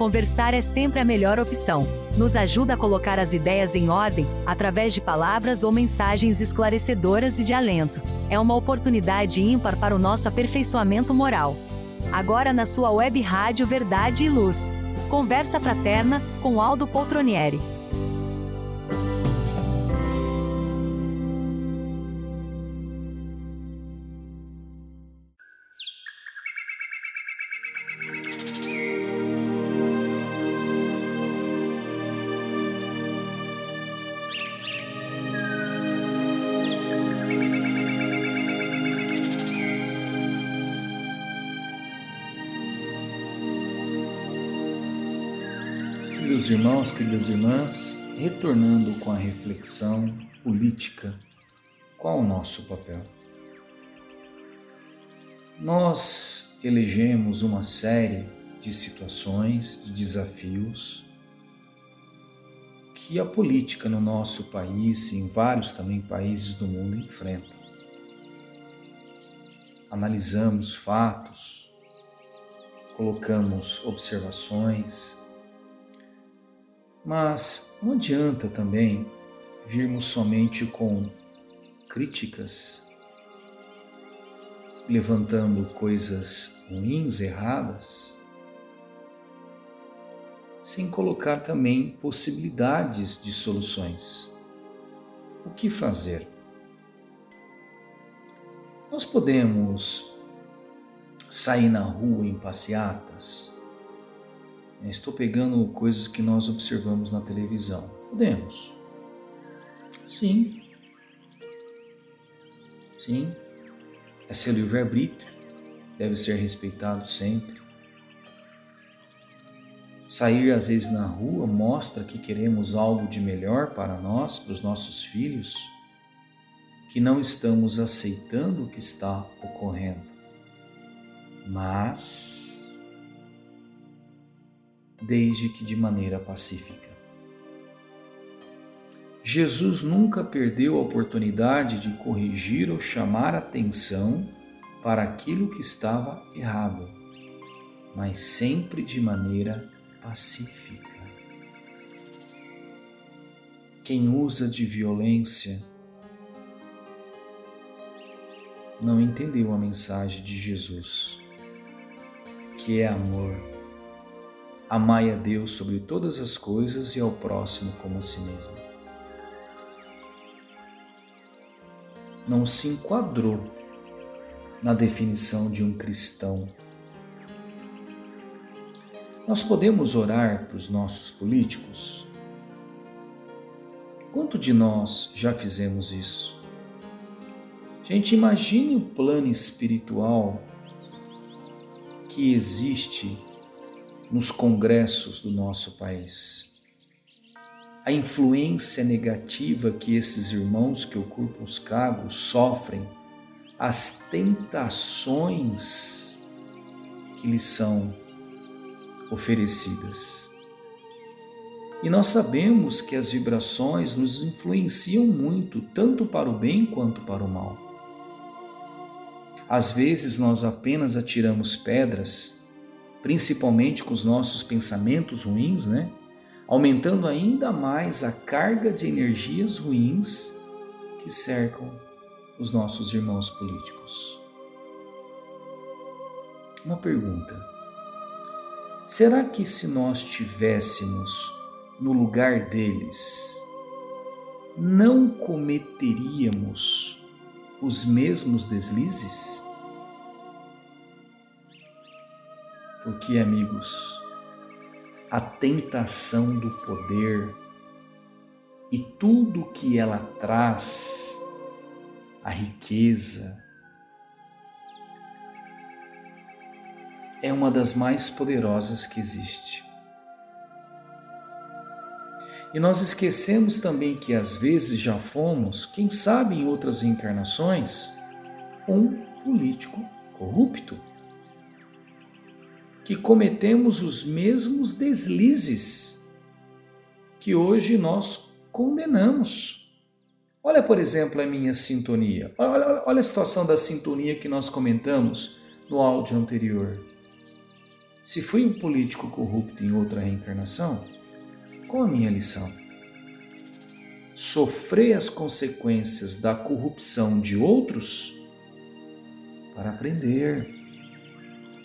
conversar é sempre a melhor opção. Nos ajuda a colocar as ideias em ordem através de palavras ou mensagens esclarecedoras e de alento. É uma oportunidade ímpar para o nosso aperfeiçoamento moral. Agora na sua web rádio Verdade e Luz. Conversa fraterna com Aldo Poltronieri. Queridos irmãos, queridas irmãs, retornando com a reflexão política, qual o nosso papel? Nós elegemos uma série de situações, de desafios que a política no nosso país e em vários também países do mundo enfrenta. Analisamos fatos, colocamos observações, mas não adianta também virmos somente com críticas, levantando coisas ruins, erradas, sem colocar também possibilidades de soluções. O que fazer? Nós podemos sair na rua em passeatas, Estou pegando coisas que nós observamos na televisão. Podemos. Sim. Sim. É seu livre-arbítrio. Deve ser respeitado sempre. Sair às vezes na rua mostra que queremos algo de melhor para nós, para os nossos filhos, que não estamos aceitando o que está ocorrendo. Mas desde que de maneira pacífica. Jesus nunca perdeu a oportunidade de corrigir ou chamar atenção para aquilo que estava errado, mas sempre de maneira pacífica. Quem usa de violência não entendeu a mensagem de Jesus, que é amor Amai a Deus sobre todas as coisas e ao próximo como a si mesmo. Não se enquadrou na definição de um cristão. Nós podemos orar para os nossos políticos? Quanto de nós já fizemos isso? Gente, imagine o plano espiritual que existe nos congressos do nosso país. A influência negativa que esses irmãos que ocupam os cargos sofrem, as tentações que lhes são oferecidas. E nós sabemos que as vibrações nos influenciam muito, tanto para o bem quanto para o mal. Às vezes nós apenas atiramos pedras principalmente com os nossos pensamentos ruins, né? Aumentando ainda mais a carga de energias ruins que cercam os nossos irmãos políticos. Uma pergunta: será que se nós tivéssemos no lugar deles, não cometeríamos os mesmos deslizes? Porque, amigos, a tentação do poder e tudo que ela traz, a riqueza, é uma das mais poderosas que existe. E nós esquecemos também que às vezes já fomos, quem sabe em outras encarnações, um político corrupto que cometemos os mesmos deslizes que hoje nós condenamos. Olha, por exemplo, a minha sintonia. Olha, olha a situação da sintonia que nós comentamos no áudio anterior. Se fui um político corrupto em outra reencarnação, qual a minha lição? Sofrer as consequências da corrupção de outros para aprender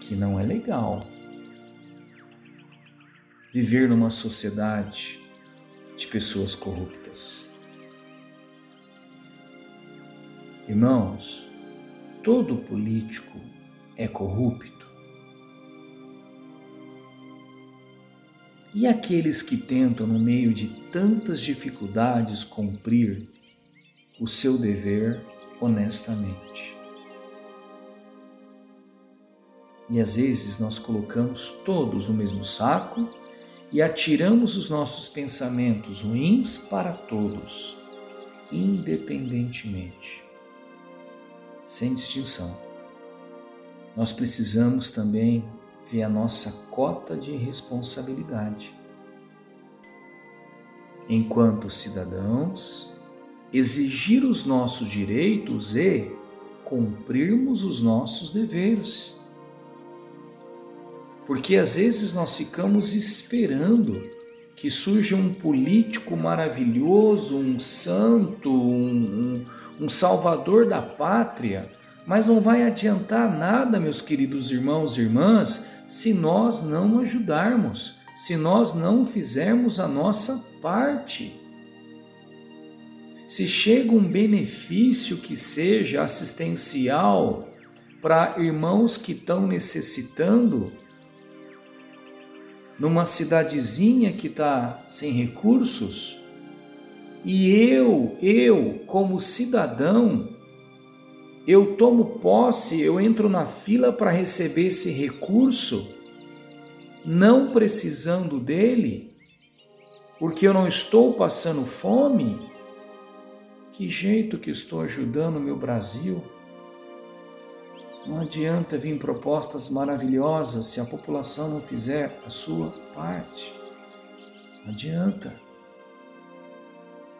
que não é legal viver numa sociedade de pessoas corruptas. Irmãos, todo político é corrupto. E aqueles que tentam, no meio de tantas dificuldades, cumprir o seu dever honestamente? E às vezes nós colocamos todos no mesmo saco e atiramos os nossos pensamentos ruins para todos, independentemente, sem distinção. Nós precisamos também ver a nossa cota de responsabilidade. Enquanto cidadãos, exigir os nossos direitos e cumprirmos os nossos deveres porque às vezes nós ficamos esperando que surja um político maravilhoso, um santo, um, um, um salvador da pátria, mas não vai adiantar nada, meus queridos irmãos e irmãs, se nós não ajudarmos, se nós não fizermos a nossa parte. Se chega um benefício que seja assistencial para irmãos que estão necessitando, numa cidadezinha que está sem recursos, e eu, eu, como cidadão, eu tomo posse, eu entro na fila para receber esse recurso, não precisando dele, porque eu não estou passando fome, que jeito que estou ajudando o meu Brasil? Não adianta vir propostas maravilhosas se a população não fizer a sua parte. Não adianta.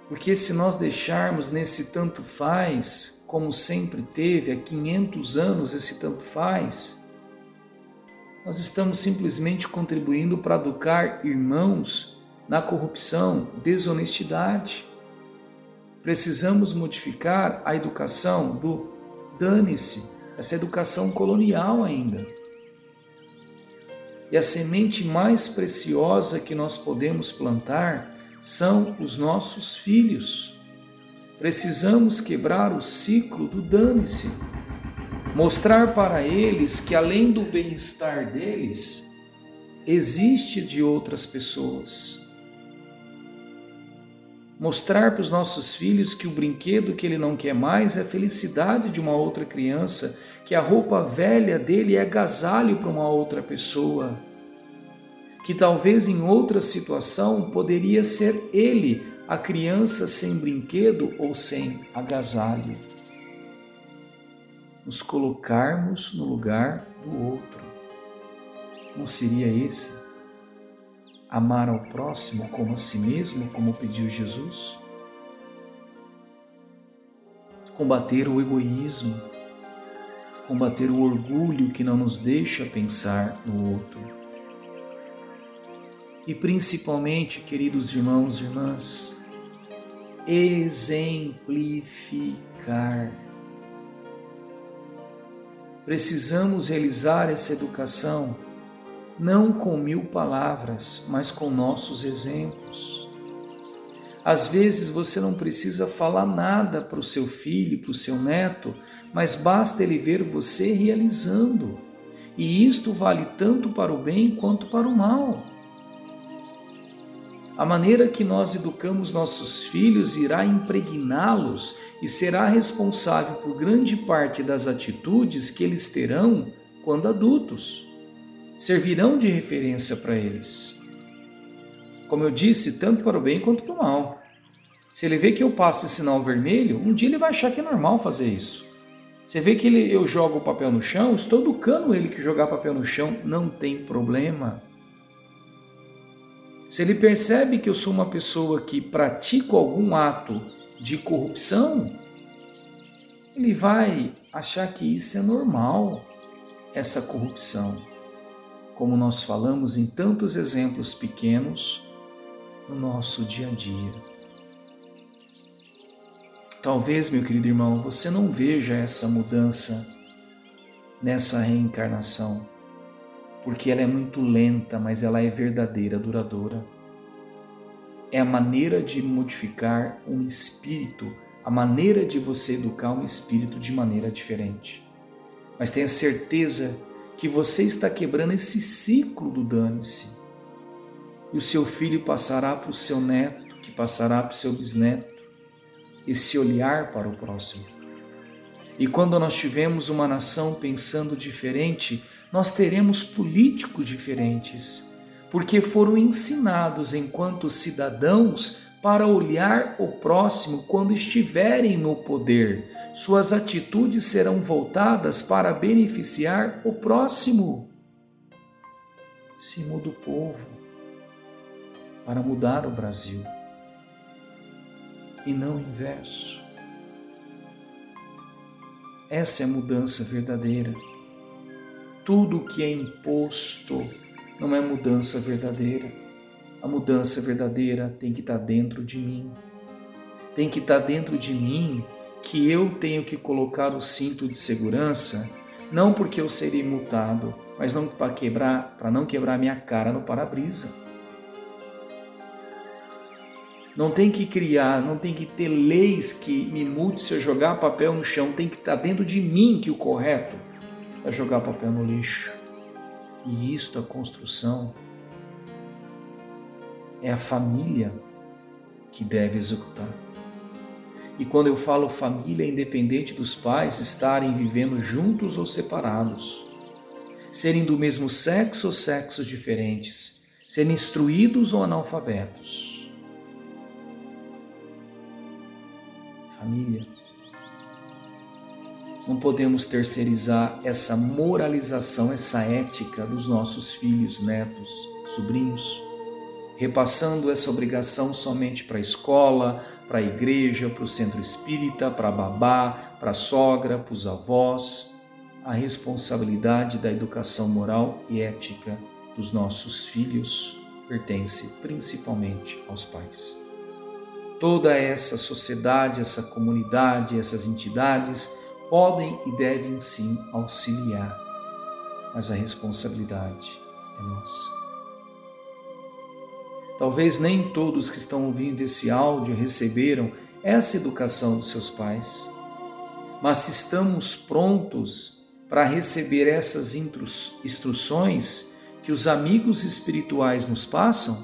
Porque se nós deixarmos nesse tanto faz, como sempre teve há 500 anos esse tanto faz, nós estamos simplesmente contribuindo para educar irmãos na corrupção, desonestidade. Precisamos modificar a educação do dane-se essa educação colonial ainda. E a semente mais preciosa que nós podemos plantar são os nossos filhos. Precisamos quebrar o ciclo do dane-se, mostrar para eles que além do bem-estar deles, existe de outras pessoas mostrar para os nossos filhos que o brinquedo que ele não quer mais é a felicidade de uma outra criança, que a roupa velha dele é agasalho para uma outra pessoa, que talvez em outra situação poderia ser ele a criança sem brinquedo ou sem agasalho. Nos colocarmos no lugar do outro. Não seria esse amar ao próximo como a si mesmo, como pediu Jesus? Combater o egoísmo, combater o orgulho que não nos deixa pensar no outro. E principalmente, queridos irmãos e irmãs, exemplificar. Precisamos realizar essa educação não com mil palavras, mas com nossos exemplos. Às vezes você não precisa falar nada para o seu filho, para o seu neto, mas basta ele ver você realizando. E isto vale tanto para o bem quanto para o mal. A maneira que nós educamos nossos filhos irá impregná-los e será responsável por grande parte das atitudes que eles terão quando adultos servirão de referência para eles. Como eu disse, tanto para o bem quanto para o mal. Se ele vê que eu passo esse sinal vermelho, um dia ele vai achar que é normal fazer isso. Você vê que ele, eu jogo o papel no chão, estou educando ele que jogar papel no chão não tem problema. Se ele percebe que eu sou uma pessoa que pratico algum ato de corrupção, ele vai achar que isso é normal, essa corrupção como nós falamos em tantos exemplos pequenos no nosso dia a dia. Talvez, meu querido irmão, você não veja essa mudança nessa reencarnação, porque ela é muito lenta, mas ela é verdadeira, duradoura. É a maneira de modificar um espírito, a maneira de você educar um espírito de maneira diferente. Mas tenha certeza que você está quebrando esse ciclo do dane-se. E o seu filho passará para o seu neto, que passará para o seu bisneto, esse olhar para o próximo. E quando nós tivermos uma nação pensando diferente, nós teremos políticos diferentes, porque foram ensinados enquanto cidadãos para olhar o próximo quando estiverem no poder suas atitudes serão voltadas para beneficiar o próximo. Se muda o povo para mudar o Brasil e não o inverso. Essa é a mudança verdadeira. Tudo que é imposto não é mudança verdadeira. A mudança verdadeira tem que estar dentro de mim. Tem que estar dentro de mim que eu tenho que colocar o cinto de segurança, não porque eu serei multado, mas não para quebrar, para não quebrar minha cara no para-brisa. Não tem que criar, não tem que ter leis que me multe se eu jogar papel no chão, tem que estar dentro de mim que o correto é jogar papel no lixo. E isto a construção é a família que deve executar. E quando eu falo família, independente dos pais estarem vivendo juntos ou separados, serem do mesmo sexo ou sexos diferentes, serem instruídos ou analfabetos. Família. Não podemos terceirizar essa moralização, essa ética dos nossos filhos, netos, sobrinhos, repassando essa obrigação somente para a escola, para a igreja, para o centro espírita, para a babá, para a sogra, para os avós, a responsabilidade da educação moral e ética dos nossos filhos pertence principalmente aos pais. Toda essa sociedade, essa comunidade, essas entidades podem e devem sim auxiliar, mas a responsabilidade é nossa. Talvez nem todos que estão ouvindo esse áudio receberam essa educação dos seus pais. Mas se estamos prontos para receber essas instruções que os amigos espirituais nos passam,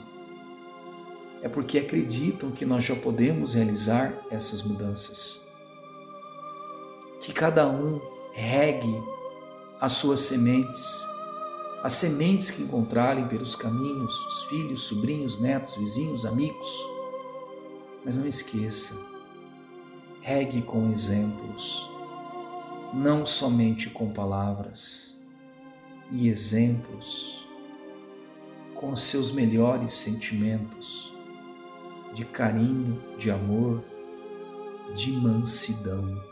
é porque acreditam que nós já podemos realizar essas mudanças. Que cada um regue as suas sementes as sementes que encontrarem pelos caminhos, os filhos, sobrinhos, netos, vizinhos, amigos. Mas não esqueça, regue com exemplos, não somente com palavras, e exemplos com seus melhores sentimentos de carinho, de amor, de mansidão.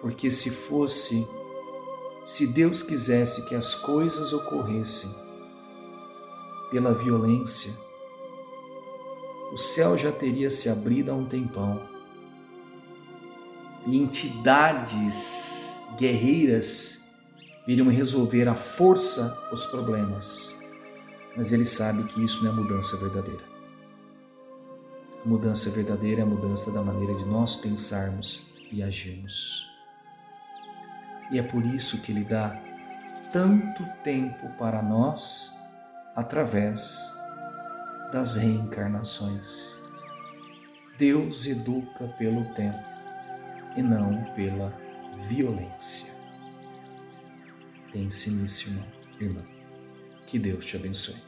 Porque se fosse se Deus quisesse que as coisas ocorressem pela violência, o céu já teria se abrido há um tempão. E entidades guerreiras viriam resolver à força os problemas. Mas ele sabe que isso não é mudança verdadeira. A mudança verdadeira é a mudança da maneira de nós pensarmos e agirmos. E é por isso que Ele dá tanto tempo para nós através das reencarnações. Deus educa pelo tempo e não pela violência. Pense nisso, irmão, irmã. Que Deus te abençoe.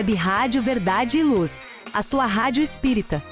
Web Rádio Verdade e Luz, a sua rádio espírita